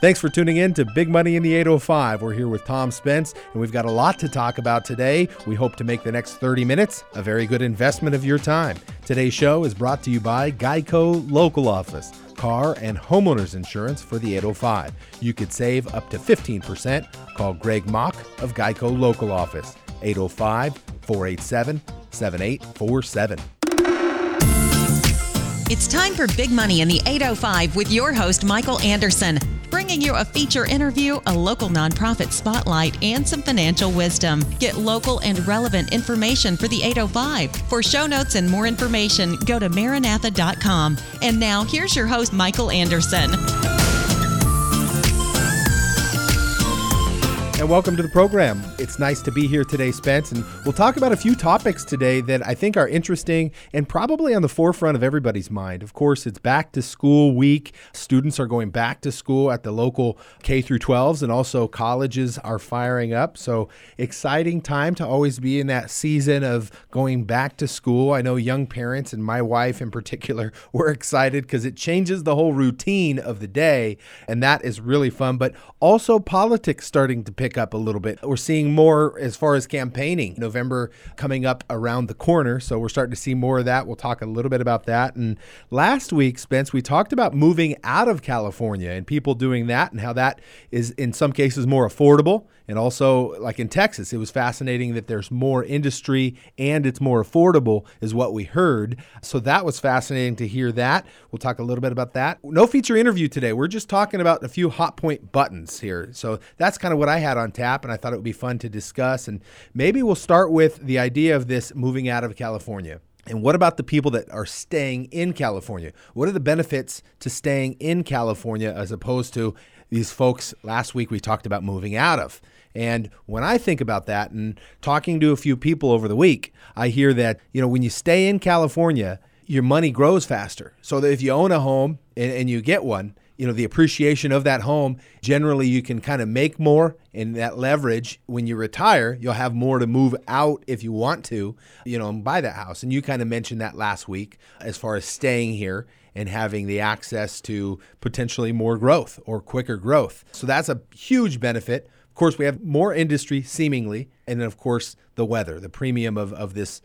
Thanks for tuning in to Big Money in the 805. We're here with Tom Spence, and we've got a lot to talk about today. We hope to make the next 30 minutes a very good investment of your time. Today's show is brought to you by Geico Local Office, car and homeowners insurance for the 805. You could save up to 15%. Call Greg Mock of Geico Local Office, 805 487 7847. It's time for Big Money in the 805 with your host, Michael Anderson, bringing you a feature interview, a local nonprofit spotlight, and some financial wisdom. Get local and relevant information for the 805. For show notes and more information, go to maranantha.com. And now, here's your host, Michael Anderson. And welcome to the program. It's nice to be here today, Spence, and we'll talk about a few topics today that I think are interesting and probably on the forefront of everybody's mind. Of course, it's back to school week. Students are going back to school at the local K through 12s and also colleges are firing up. So, exciting time to always be in that season of going back to school. I know young parents and my wife in particular were excited because it changes the whole routine of the day and that is really fun, but also politics starting to pick pick up a little bit. We're seeing more as far as campaigning. November coming up around the corner, so we're starting to see more of that. We'll talk a little bit about that. And last week, Spence, we talked about moving out of California and people doing that and how that is in some cases more affordable and also, like in Texas, it was fascinating that there's more industry and it's more affordable, is what we heard. So that was fascinating to hear that. We'll talk a little bit about that. No feature interview today. We're just talking about a few hot point buttons here. So that's kind of what I had on tap, and I thought it would be fun to discuss. And maybe we'll start with the idea of this moving out of California. And what about the people that are staying in California? What are the benefits to staying in California as opposed to these folks last week we talked about moving out of? And when I think about that and talking to a few people over the week, I hear that, you know, when you stay in California, your money grows faster. So that if you own a home and, and you get one, you know, the appreciation of that home, generally you can kind of make more and that leverage when you retire, you'll have more to move out if you want to, you know, and buy that house. And you kind of mentioned that last week as far as staying here and having the access to potentially more growth or quicker growth. So that's a huge benefit course, we have more industry seemingly, and then of course the weather, the premium of, of this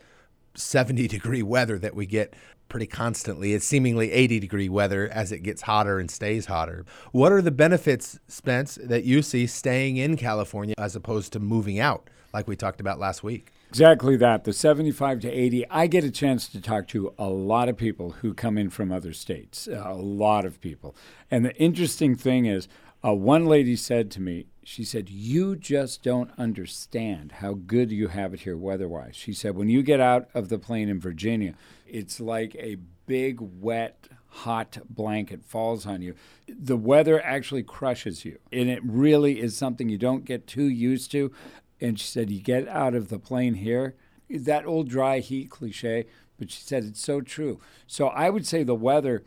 70 degree weather that we get pretty constantly. It's seemingly 80 degree weather as it gets hotter and stays hotter. What are the benefits, Spence, that you see staying in California as opposed to moving out, like we talked about last week? Exactly that. The 75 to 80. I get a chance to talk to a lot of people who come in from other states, a lot of people. And the interesting thing is, uh, one lady said to me, she said, You just don't understand how good you have it here weather wise. She said, When you get out of the plane in Virginia, it's like a big, wet, hot blanket falls on you. The weather actually crushes you, and it really is something you don't get too used to. And she said, You get out of the plane here, that old dry heat cliche, but she said it's so true. So I would say the weather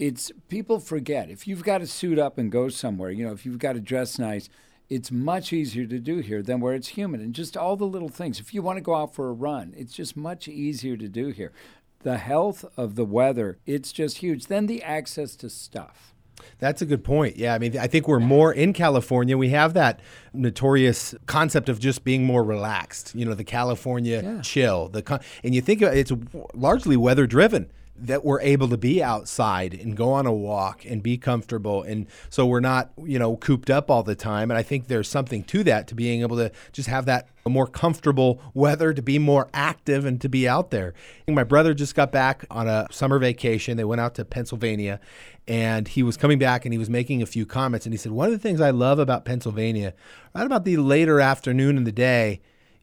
it's people forget if you've got to suit up and go somewhere you know if you've got to dress nice it's much easier to do here than where it's humid and just all the little things if you want to go out for a run it's just much easier to do here the health of the weather it's just huge then the access to stuff that's a good point. Yeah, I mean, I think we're more in California. We have that notorious concept of just being more relaxed. You know, the California yeah. chill. The and you think it's largely weather driven that we're able to be outside and go on a walk and be comfortable. And so we're not you know cooped up all the time. And i think there's something to that to being able to just have that more comfortable weather to be more active and to be out there. My brother just got back on a summer vacation. They went out to pennsylvania and he was coming back and he was making a few comments. And he said one of the things i love about pennsylvania right about the later afternoon in the day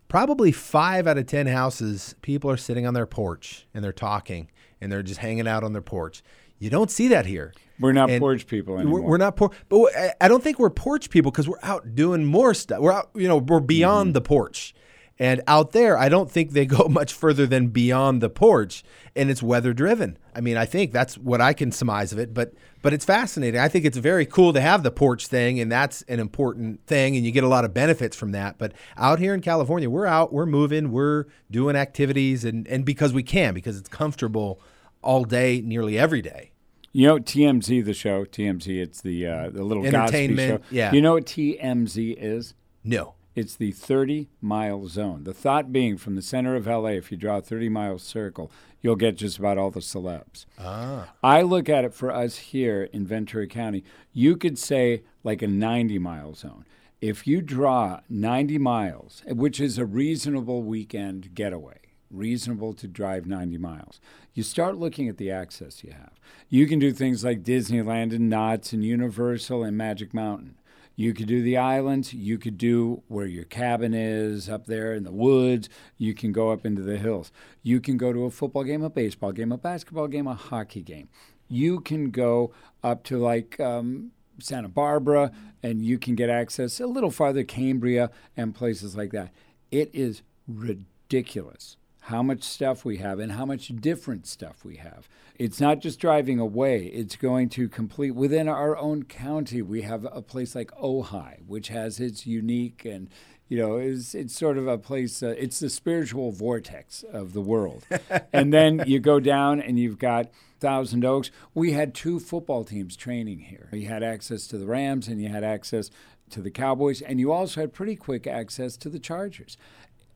probably five out of ten houses people are sitting on their porch and they're talking and they're just hanging out on their porch. You don't see that here. We're not and porch people anymore. We're, not porch, but I don't think we're porch people because we're out doing more stuff. We're out, you know, we're beyond mm-hmm. the porch. And out there, I don't think they go much further than beyond the porch, and it's weather driven. I mean, I think that's what I can surmise of it, but but it's fascinating. I think it's very cool to have the porch thing, and that's an important thing, and you get a lot of benefits from that. But out here in California, we're out, we're moving, we're doing activities, and and because we can, because it's comfortable all day, nearly every day. You know TMZ, the show TMZ. It's the uh, the little Entertainment, show. yeah. You know what TMZ is? No. It's the 30 mile zone. The thought being from the center of LA, if you draw a 30 mile circle, you'll get just about all the celebs. Ah. I look at it for us here in Ventura County, you could say like a 90 mile zone. If you draw 90 miles, which is a reasonable weekend getaway, reasonable to drive 90 miles, you start looking at the access you have. You can do things like Disneyland and Knott's and Universal and Magic Mountain. You could do the islands. You could do where your cabin is up there in the woods. You can go up into the hills. You can go to a football game, a baseball game, a basketball game, a hockey game. You can go up to like um, Santa Barbara and you can get access a little farther, Cambria and places like that. It is ridiculous how much stuff we have and how much different stuff we have. It's not just driving away, it's going to complete within our own county. We have a place like Ojai, which has its unique and you know, it's, it's sort of a place, uh, it's the spiritual vortex of the world. and then you go down and you've got Thousand Oaks. We had two football teams training here. You had access to the Rams and you had access to the Cowboys, and you also had pretty quick access to the Chargers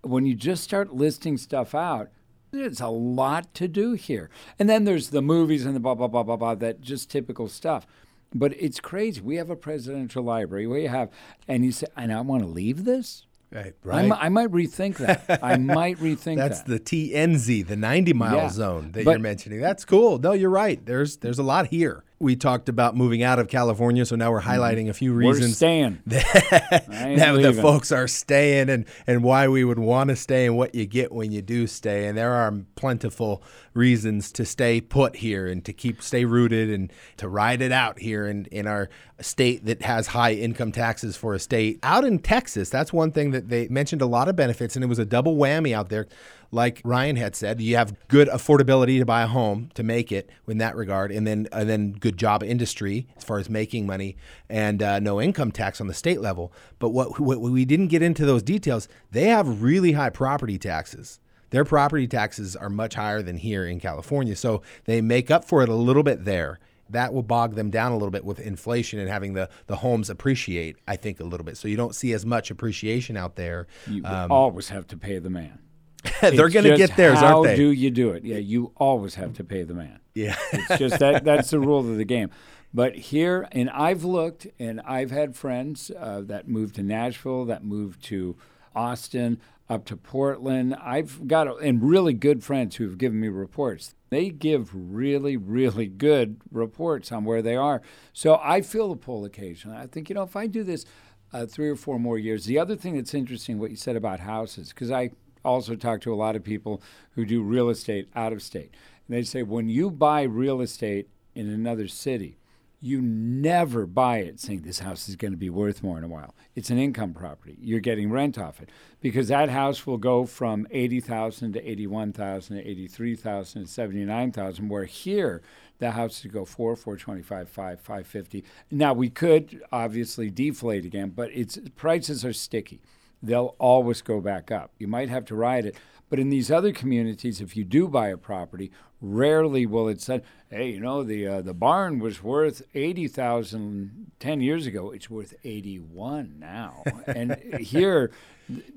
when you just start listing stuff out, there's a lot to do here. And then there's the movies and the blah, blah, blah, blah, blah, that just typical stuff. But it's crazy. We have a presidential library. We have, and you say, and I want to leave this? Right. I, Right. I might rethink that. I might rethink that. That's that. the TMZ, the 90 mile Yeah. zone that But- you're mentioning. That's cool. No, you're right. There's there's a lot here. We talked about moving out of California, so now we're highlighting a few Mm-hmm. We're reasons staying. that, that the folks are staying and, and why we would want to stay and what you get when you do stay. And there are plentiful reasons to stay put here and to keep stay rooted and to ride it out here in, in our state that has high income taxes for a state. Out in Texas, that's one thing that they mentioned a lot of benefits, and it was a double whammy out there. Like Ryan had said, you have good affordability to buy a home to make it in that regard, and then and then good job industry as far as making money, and uh, no income tax on the state level. But what, what we didn't get into those details, they have really high property taxes. Their property taxes are much higher than here in California, so they make up for it a little bit there. That will bog them down a little bit with inflation and having the, the homes appreciate, I think, a little bit. So you don't see as much appreciation out there. You Um, always have to pay the man. They're going to get theirs, aren't they? How do you do it? Yeah, you always have to pay the man. yeah. It's just that that's the rule of the game. But here, and I've looked, and I've had friends uh, that moved to Nashville, that moved to Austin, up to Portland. I've got and really good friends who've given me reports. They give really, really good reports on where they are. So I feel the pull occasionally. I think you know if I do this uh, three or four more years. The other thing that's interesting, what you said about houses, because I also talk to a lot of people who do real estate out of state. And they say when you buy real estate in another city, you never buy it saying this house is going to be worth more in a while. It's an income property. You're getting rent off it because that house will go from 80,000 to 81,000 to 83,000 to 79,000 where here the house would go 4 425 5 550. Now we could obviously deflate again, but it's prices are sticky. They'll always go back up. You might have to ride it, but in these other communities, if you do buy a property, rarely will it say, "Hey, you know, the uh, the barn was worth eighty thousand ten years ago. It's worth eighty one now." and here,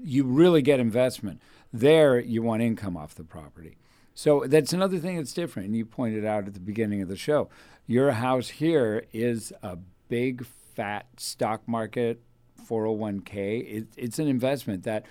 you really get investment. There, you want income off the property. So that's another thing that's different. And you pointed out at the beginning of the show, your house here is a big fat stock market 401k. It, it's an investment that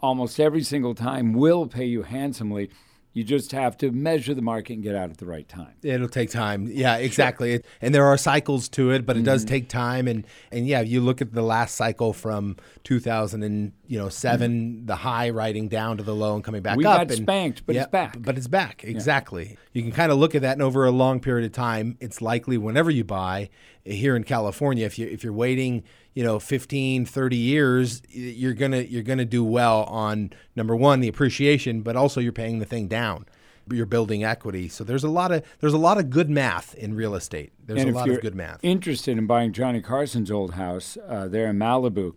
almost every single time will pay you handsomely. You just have to measure the market and get out at the right time. It'll take time. Yeah, exactly. It, and there are cycles to it, but it Mm-hmm. does take time. And and yeah, you look at the last cycle from 2000 and you know 7 the high riding down to the low and coming back Mm-hmm. We up. got and, spanked, but it's back. But it's back. Exactly. You can kind of look at that, and over a long period of time, it's likely whenever you buy here in California, if you if you're waiting, you know, 15, 30 years, you're gonna you're gonna do well on number one the appreciation, but also you're paying the thing down you're building equity. So there's a lot of there's a lot of good math in real estate. There's and a lot of good math. interested in buying Johnny Carson's old house uh, there in Malibu,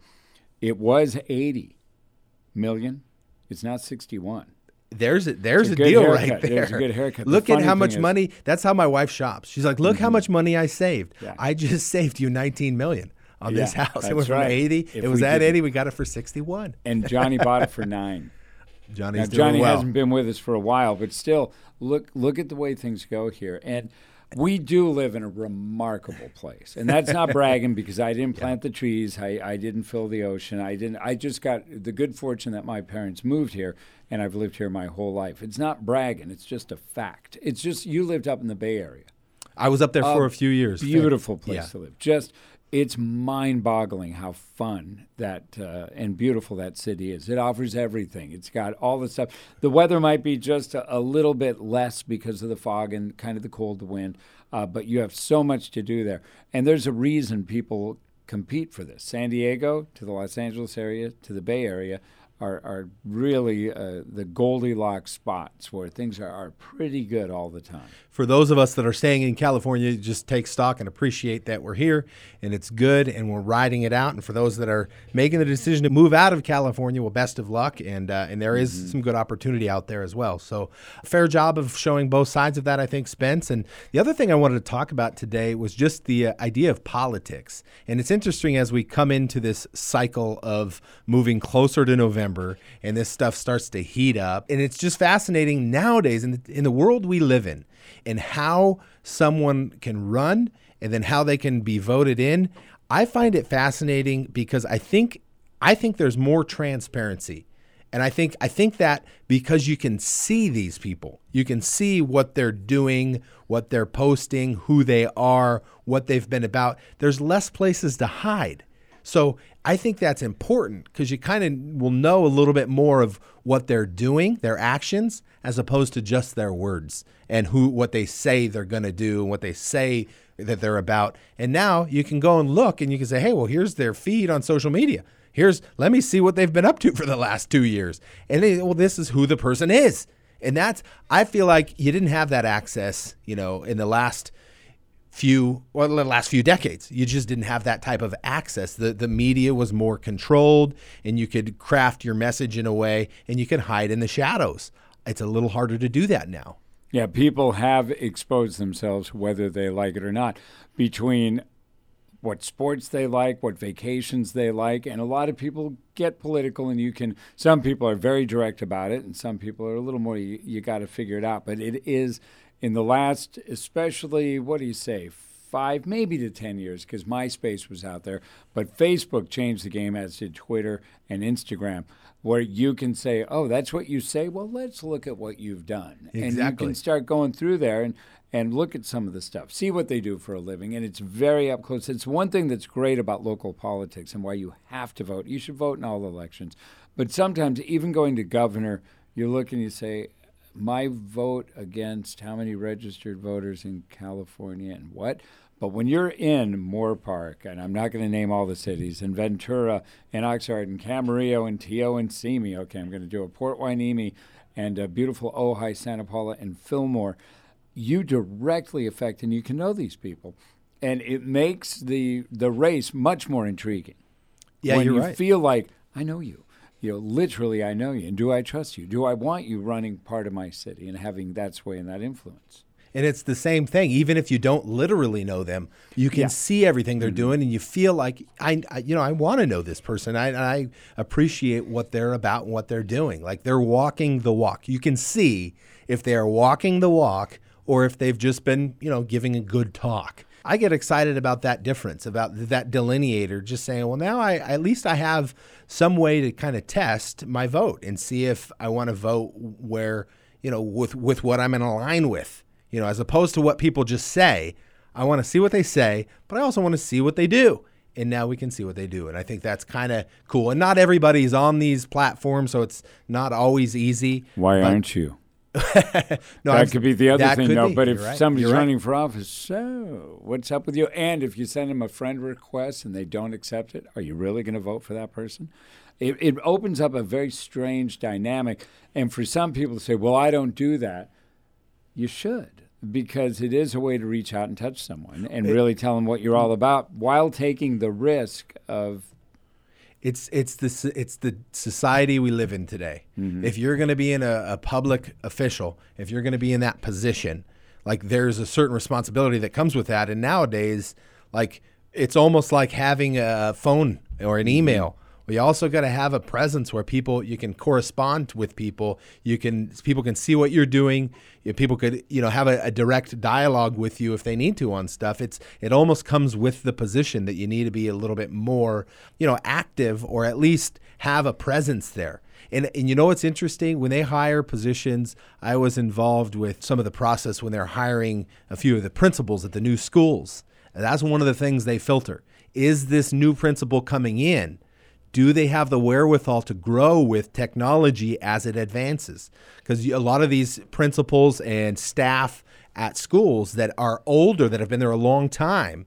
it was 80 million. It's not 61. there's a, there's a, a deal haircut. right there. There's a good haircut. Look at how much is- Mm-hmm. money. That's how my wife shops. She's like, look how much money I saved. Yeah. I just saved you 19 million on this house. It that's went from right. 80. If it was at 80. We got it for 61. And Johnny bought it for nine. Johnny's Now, Johnny well. hasn't been with us for a while, but still, look look at the way things go here. And we do live in a remarkable place, and that's not bragging because I didn't plant the trees, I, I didn't fill the ocean, I didn't. I just got the good fortune that my parents moved here, and I've lived here my whole life. It's not bragging; it's just a fact. It's just you lived up in the Bay Area. I was up there for a few years. Beautiful place Yeah. to live. Just it's mind-boggling how fun that uh, and beautiful that city is. It offers everything. It's got all the stuff. The weather might be just a, a little bit less because of the fog and kind of the cold the wind, uh, but you have so much to do there. And there's a reason people compete for this. San Diego to the Los Angeles area to the Bay Area are, are really uh, the Goldilocks spots where things are, are pretty good all the time. for those of us that are staying in California, just take stock and appreciate that we're here and it's good and we're riding it out. And for those that are making the decision to move out of California, well, best of luck. And uh, and there is some good opportunity out there as well. So, a fair job of showing both sides of that, I think, Spence. And the other thing I wanted to talk about today was just the uh, idea of politics. And it's interesting as we come into this cycle of moving closer to November and this stuff starts to heat up. And it's just fascinating nowadays in the, in the world we live in and how someone can run and then how they can be voted in. I find it fascinating because I think I think there's more transparency. And I think I think that because you can see these people, you can see what they're doing, what they're posting, who they are, what they've been about. There's less places to hide. So I think that's important because you kind of will know a little bit more of what they're doing, their actions, as opposed to just their words and who what they say they're going to do and what they say that they're about. And now you can go and look and you can say, hey, well, here's their feed on social media. Here's let me see what they've been up to for the last two years. And they, well, this is who the person is. And that's I feel like you didn't have that access, you know, in the last few well the last few decades you just didn't have that type of access the the media was more controlled and you could craft your message in a way and you could hide in the shadows it's a little harder to do that now Yeah, people have exposed themselves, whether they like it or not, between what sports they like, what vacations they like, and a lot of people get political. And you can, some people are very direct about it, and some people are a little more. You, you got to figure it out. But it is in the last, especially what do you say, five, maybe to 10 years, because MySpace was out there. But Facebook changed the game, as did Twitter and Instagram, where you can say, oh, that's what you say? Well, let's look at what you've done. And you can start going through there and, and look at some of the stuff, see what they do for a living. And it's very up close. It's one thing that's great about local politics and why you have to vote. You should vote in all elections. But sometimes, even going to governor, you look and you say, my vote against how many registered voters in California and what. But when you're in Moorpark, and I'm not going to name all the cities, and Ventura, and Oxnard, and Camarillo, and Tio, and Simi, okay, I'm going to do a Port Hueneme, and a beautiful Ojai, Santa Paula, and Fillmore, you directly affect, and you can know these people. And it makes the, the race much more intriguing yeah when you're you right feel like I know you. You know, literally, I know you. And do I trust you? Do I want you running part of my city and having that sway and that influence? And it's the same thing. Even if you don't literally know them, you can Yeah. see everything Mm-hmm. they're doing, and you feel like I, I you know, I want to know this person. I, I appreciate what they're about and what they're doing. Like they're walking the walk. You can see if they are walking the walk or if they've just been, you know, giving a good talk. I get excited about that difference, about that delineator, just saying, well, now I at least I have some way to kind of test my vote and see if I want to vote where, you know, with with what I'm in line with, you know, as opposed to what people just say. I want to see what they say, but I also want to see what they do. And now we can see what they do. And I think that's kind of cool. And not everybody's on these platforms, so it's not always easy. Why aren't you? No, that I'm- could be the other thing, though. be. But You're if right. somebody's You're right. running for office, so what's up with you? And if you send them a friend request and they don't accept it, are you really going to vote for that person? It, it opens up a very strange dynamic. And for some people to say, well, I don't do that, you should. Because it is a way to reach out and touch someone and really tell them what you're mm. all about while taking the risk of It's it's the it's the society we live in today. Mm-hmm. If you're going to be in a, a public official, if you're going to be in that position, like there's a certain responsibility that comes with that. And nowadays, like it's almost like having a phone or an mm-hmm. email. We also got to have a presence where people you can correspond with people. You can people can see what you're doing. People could you know have a, a, direct dialogue with you if they need to on stuff. It's it almost comes with the position that you need to be a little bit more you know active or at least have a presence there. And, and you know what's interesting? When they hire positions, I was involved with some of the process when they're hiring a few of the principals at the new schools. And that's one of the things they filter. Is this new principal coming in? Do they have the wherewithal to grow with technology as it advances? Because a lot of these principals and staff at schools that are older, that have been there a long time,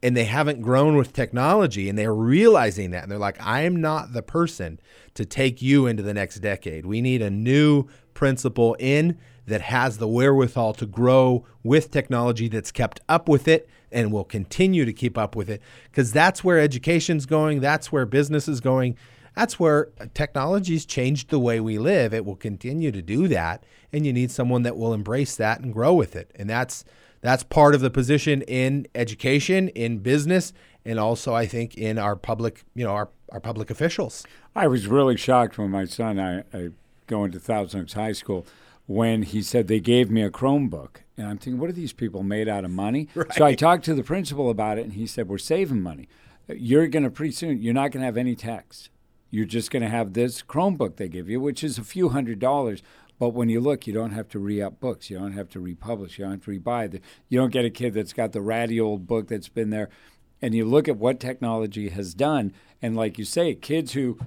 and they haven't grown with technology, and they're realizing that, and they're like, I am not the person to take you into the next decade. We need a new principal in that has the wherewithal to grow with technology that's kept up with it and will continue to keep up with it because that's where education's going, that's where business is going. That's where technology's changed the way we live. It will continue to do that, and you need someone that will embrace that and grow with it. And that's that's part of the position in education, in business, and also I think in our public, you know, our, our public officials. I was really shocked when my son, I, I go into Thousand Oaks High School, when he said they gave me a Chromebook. And I'm thinking, what are these people made out of money? Right. So I talked to the principal about it, and he said, we're saving money. You're going to pretty soon, you're not going to have any text. You're just going to have this Chromebook they give you, which is a few hundred dollars. But when you look, you don't have to re up books. You don't have to republish. You don't have to rebuy. The, you don't get a kid that's got the ratty old book that's been there. And you look at what technology has done. And like you say, kids who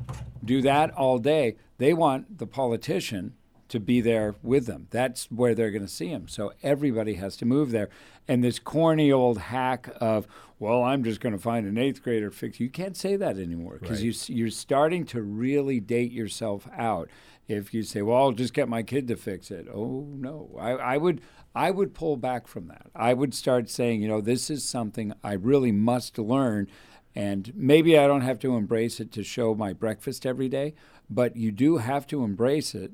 do that all day, they want the politician to be there with them. That's where they're going to see him. So everybody has to move there. And this corny old hack of, well, I'm just going to find an eighth grader fix. You can't say that anymore because right. you, you're starting to really date yourself out. If you say, well, I'll just get my kid to fix it. Oh no, I, I would I would pull back from that. I would start saying, you know, this is something I really must learn. And maybe I don't have to embrace it to show my breakfast every day, but you do have to embrace it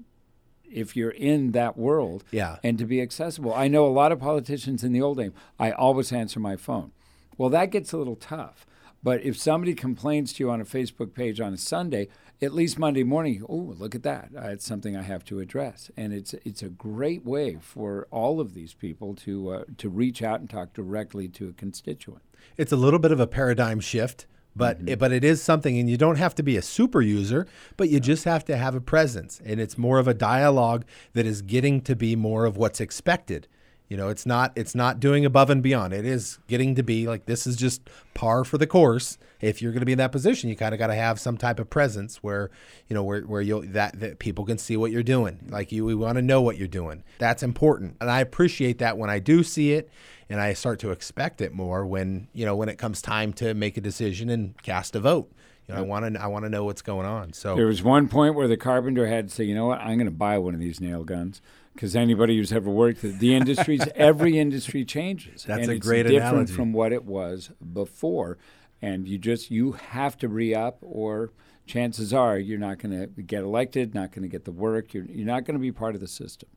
if you're in that world yeah. and to be accessible. I know a lot of politicians in the old days, I always answer my phone. Well, that gets a little tough. But if somebody complains to you on a Facebook page on a Sunday, at least Monday morning, oh, look at that. Uh, it's something I have to address. And it's it's a great way for all of these people to uh, to reach out and talk directly to a constituent. It's a little bit of a paradigm shift but mm-hmm. it, but it is something and you don't have to be a super user but you just have to have a presence. And it's more of a dialogue that is getting to be more of what's expected you know it's not it's not doing above and beyond. It is getting to be like this is just par for the course. If you're going to be in that position you kind of got to have some type of presence where you know where, where you'll that, that people can see what you're doing. Like you we want to know what you're doing. That's important. And i appreciate that when i do see it and I start to expect it more when you know when it comes time to make a decision and cast a vote. You know, I want to I want to know what's going on. So there was one point where the carpenter had to say, you know what, I'm going to buy one of these nail guns because anybody who's ever worked the industries, every industry changes. That's and a great it's different analogy. from what it was before, and you just you have to re up or chances are you're not going to get elected, not going to get the work, you're, you're not going to be part of the system.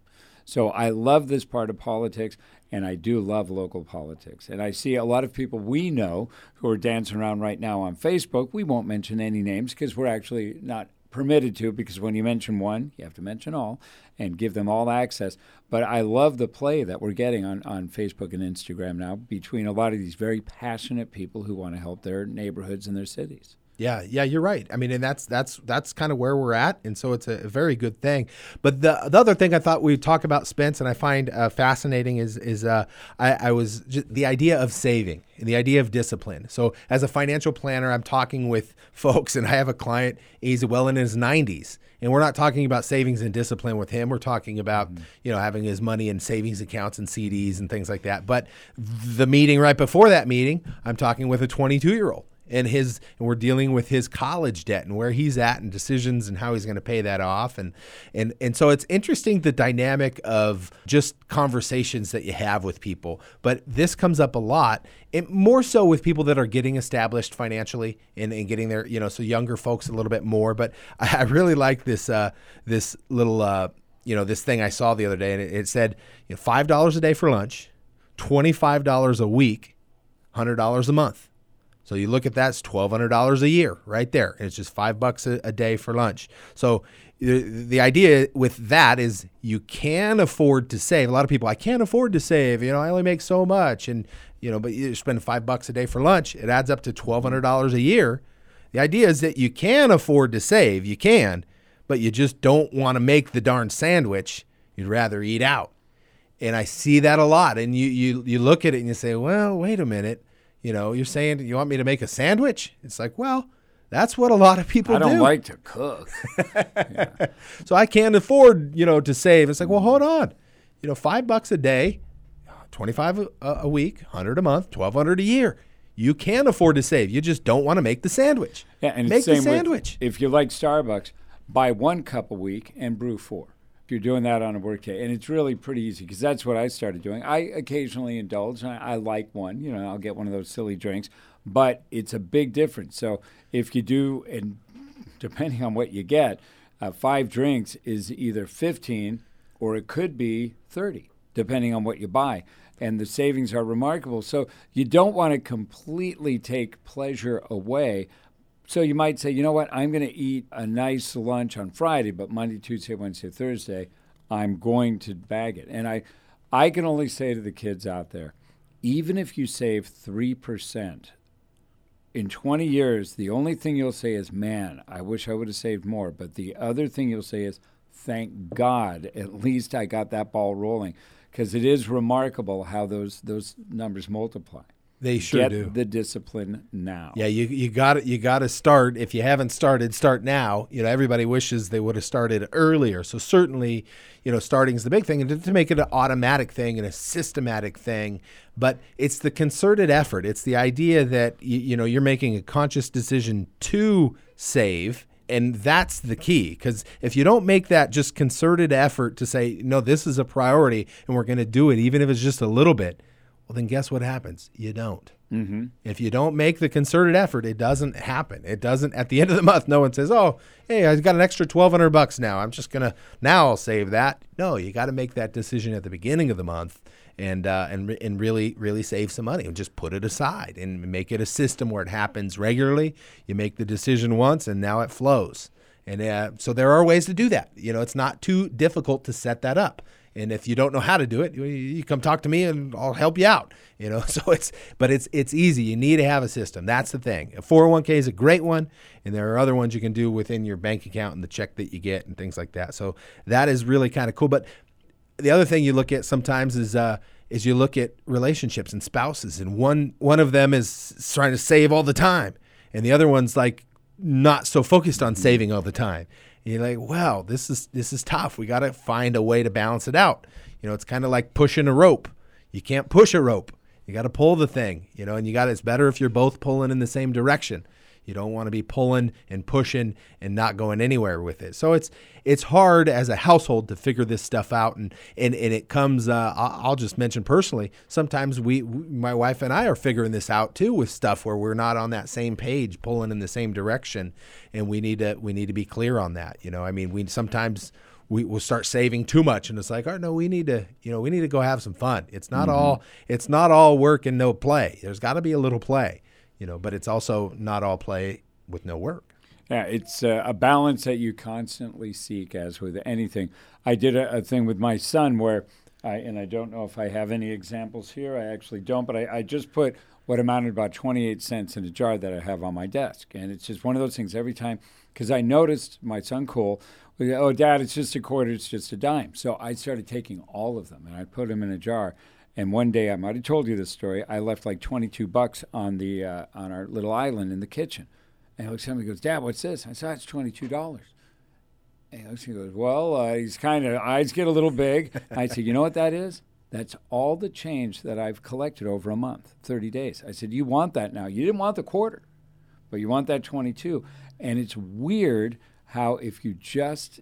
So I love this part of politics, and I do love local politics. And I see a lot of people we know who are dancing around right now on Facebook. We won't mention any names because we're actually not permitted to because when you mention one, you have to mention all and give them all access. But I love the play that we're getting on, on Facebook and Instagram now between a lot of these very passionate people who want to help their neighborhoods and their cities. Yeah, yeah, you're right. I mean, and that's that's that's kind of where we're at, and so it's a, very good thing. But the the other thing I thought we'd talk about, Spence, and I find uh, fascinating is is uh, I, I was just, the idea of saving and the idea of discipline. So as a financial planner, I'm talking with folks, and I have a client. He's well in his 90s, and we're not talking about savings and discipline with him. We're talking about mm-hmm. you know having his money in savings accounts and CDs and things like that. But the meeting right before that meeting, I'm talking with a 22 year old and his and we're dealing with his college debt and where he's at and decisions and how he's going to pay that off. And and and so it's interesting the dynamic of just conversations that you have with people but this comes up a lot it, more so with people that are getting established financially and, and getting there you know so younger folks a little bit more. But I, I really like this uh, this little uh, you know this thing I saw the other day and it, it said you know, five dollars a day for lunch twenty five dollars a week hundred dollars a month so you look at that, it's twelve hundred dollars a year right there. It's just five bucks a, a day for lunch. So the, the idea with that is you can afford to save. A lot of people, I can't afford to save. You know, I only make so much, and you know, but you spend five bucks a day for lunch, it adds up to twelve hundred dollars a year. The idea is that you can afford to save. You can, but you just don't want to make the darn sandwich. You'd rather eat out. And I see that a lot. And you you you look at it and you say, well, wait a minute you know, you're saying you want me to make a sandwich? It's like, well, that's what a lot of people I don't do. like to cook. yeah. So I can't afford, you know, to save. It's like, well, hold on. You know, five bucks a day, 25 a, a week, 100 a month, 1200 a year. You can afford to save. You just don't want to make the sandwich. Yeah, and make the the sandwich. With, if you like Starbucks, buy one cup a week and brew four you're doing that on a workday. And it's really pretty easy because that's what I started doing. I occasionally indulge. I, I, like one, you know, I'll get one of those silly drinks, but it's a big difference. So if you do, and depending on what you get, uh, five drinks is either 15 or it could be 30, depending on what you buy. And the savings are remarkable. So you don't want to completely take pleasure away, so you might say, you know what, I'm going to eat a nice lunch on Friday, but Monday, Tuesday, Wednesday, Thursday, I'm going to bag it. And I, I can only say to the kids out there, even if you save 3%, in 20 years, the only thing you'll say is, man, I wish I would have saved more. But the other thing you'll say is, thank God, at least I got that ball rolling. Because it is remarkable how those, those numbers multiply. They sure Get do. the discipline now. Yeah, you you got to you got to start. If you haven't started, start now. You know, everybody wishes they would have started earlier. So certainly, you know, starting is the big thing, and to, to make it an automatic thing and a systematic thing. But it's the concerted effort. It's the idea that you, you know you're making a conscious decision to save and that's the key because if you don't make that just concerted effort to say no this is a priority and we're going to do it even if it's just a little bit well, then guess what happens? You don't. Mm-hmm. If you don't make the concerted effort, it doesn't happen. It doesn't. At the end of the month, no one says, "Oh, hey, I've got an extra twelve hundred bucks now. I'm just gonna now I'll save that." No, you got to make that decision at the beginning of the month and uh, and and really really save some money and just put it aside and make it a system where it happens regularly. You make the decision once, and now it flows. And uh, so there are ways to do that. You know, it's not too difficult to set that up. And if you don't know how to do it, you come talk to me and I'll help you out. You know, so it's but it's it's easy. You need to have a system. That's the thing. A 401k is a great one, and there are other ones you can do within your bank account and the check that you get and things like that. So that is really kind of cool. But the other thing you look at sometimes is uh, is you look at relationships and spouses, and one one of them is trying to save all the time, and the other one's like not so focused on saving all the time you're like, wow, this is this is tough. We got to find a way to balance it out. You know, it's kind of like pushing a rope. You can't push a rope. You got to pull the thing. You know, and you got it's better if you're both pulling in the same direction. You don't want to be pulling and pushing and not going anywhere with it. So it's it's hard as a household to figure this stuff out, and and, and it comes. Uh, I'll just mention personally. Sometimes we, my wife and I, are figuring this out too with stuff where we're not on that same page, pulling in the same direction, and we need to we need to be clear on that. You know, I mean, we sometimes we will start saving too much and it's like oh no we need to you know we need to go have some fun it's not mm-hmm. all it's not all work and no play there's got to be a little play you know, but it's also not all play with no work. Yeah, it's uh, a balance that you constantly seek, as with anything. I did a, a, thing with my son where, I, and I don't know if I have any examples here. I actually don't, but I, I just put what amounted about 28 cents in a jar that I have on my desk. And it's just one of those things every time, because I noticed my son Cole, oh, dad, it's just a quarter, it's just a dime. So I started taking all of them and I put them in a jar. And one day, I might have told you this story. I left like 22 bucks on the uh, on our little island in the kitchen. And he looks at me and goes, Dad, what's this? I said, it's $22. And he looks at me goes, Well, uh, he's kind of, eyes get a little big. I said, You know what that is? That's all the change that I've collected over a month, 30 days. I said, You want that now. You didn't want the quarter. but you want that 22. And it's weird how if you just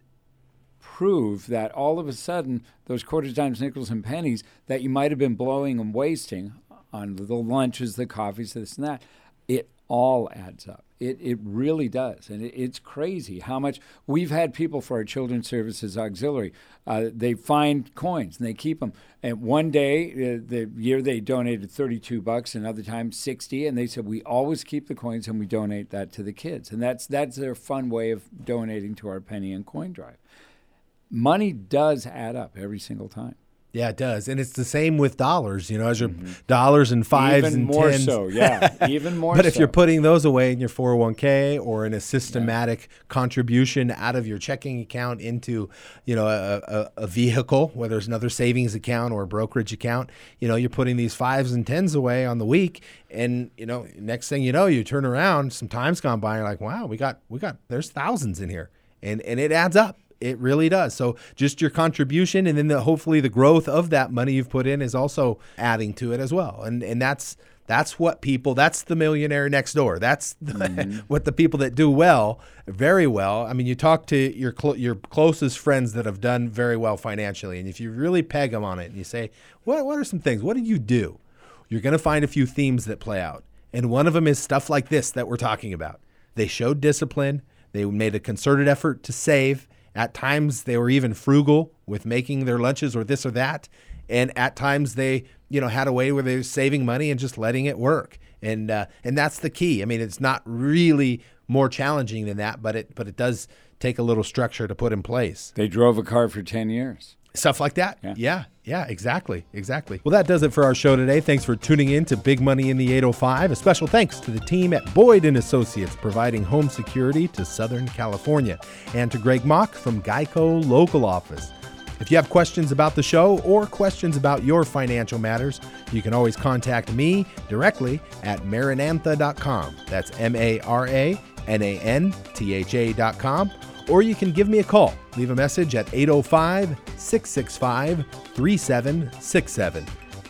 prove that all of a sudden those quarter dimes, nickels, and pennies that you might have been blowing and wasting on the lunches, the coffees, this and that, it all adds up. It, it really does. And it, it's crazy how much we've had people for our Children's Services Auxiliary. Uh, they find coins and they keep them. And one day, uh, the year they donated 32 bucks, another time 60. And they said, we always keep the coins and we donate that to the kids. And that's, that's their fun way of donating to our penny and coin drive money does add up every single time. Yeah, it does, and it's the same with dollars. You know, as your mm-hmm. dollars and fives even and more tens. so, yeah, even more. but if so. you're putting those away in your 401k or in a systematic yeah. contribution out of your checking account into, you know, a, a, a, vehicle, whether it's another savings account or a brokerage account, you know, you're putting these fives and tens away on the week, and you know, next thing you know, you turn around, some time's gone by, and you're like, wow, we got, we got, there's thousands in here, and and it adds up it really does. So just your contribution and then the, hopefully the growth of that money you've put in is also adding to it as well. And and that's that's what people that's the millionaire next door. That's the, mm-hmm. what the people that do well, very well. I mean, you talk to your cl- your closest friends that have done very well financially and if you really peg them on it and you say, "What what are some things? What did you do?" You're going to find a few themes that play out. And one of them is stuff like this that we're talking about. They showed discipline, they made a concerted effort to save, at times, they were even frugal with making their lunches or this or that. And at times, they, you know, had a way where they were saving money and just letting it work. And uh, and that's the key. I mean, it's not really more challenging than that, but it but it does take a little structure to put in place. They drove a car for ten years. Stuff like that. Yeah. yeah. Yeah, exactly. Exactly. Well, that does it for our show today. Thanks for tuning in to Big Money in the 805. A special thanks to the team at Boyd and Associates providing home security to Southern California and to Greg Mock from Geico Local Office. If you have questions about the show or questions about your financial matters, you can always contact me directly at maranantha.com. That's M A R A N A N T H A.com or you can give me a call. Leave a message at 805 665 3767.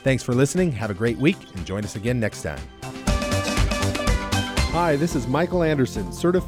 Thanks for listening. Have a great week and join us again next time. Hi, this is Michael Anderson, certified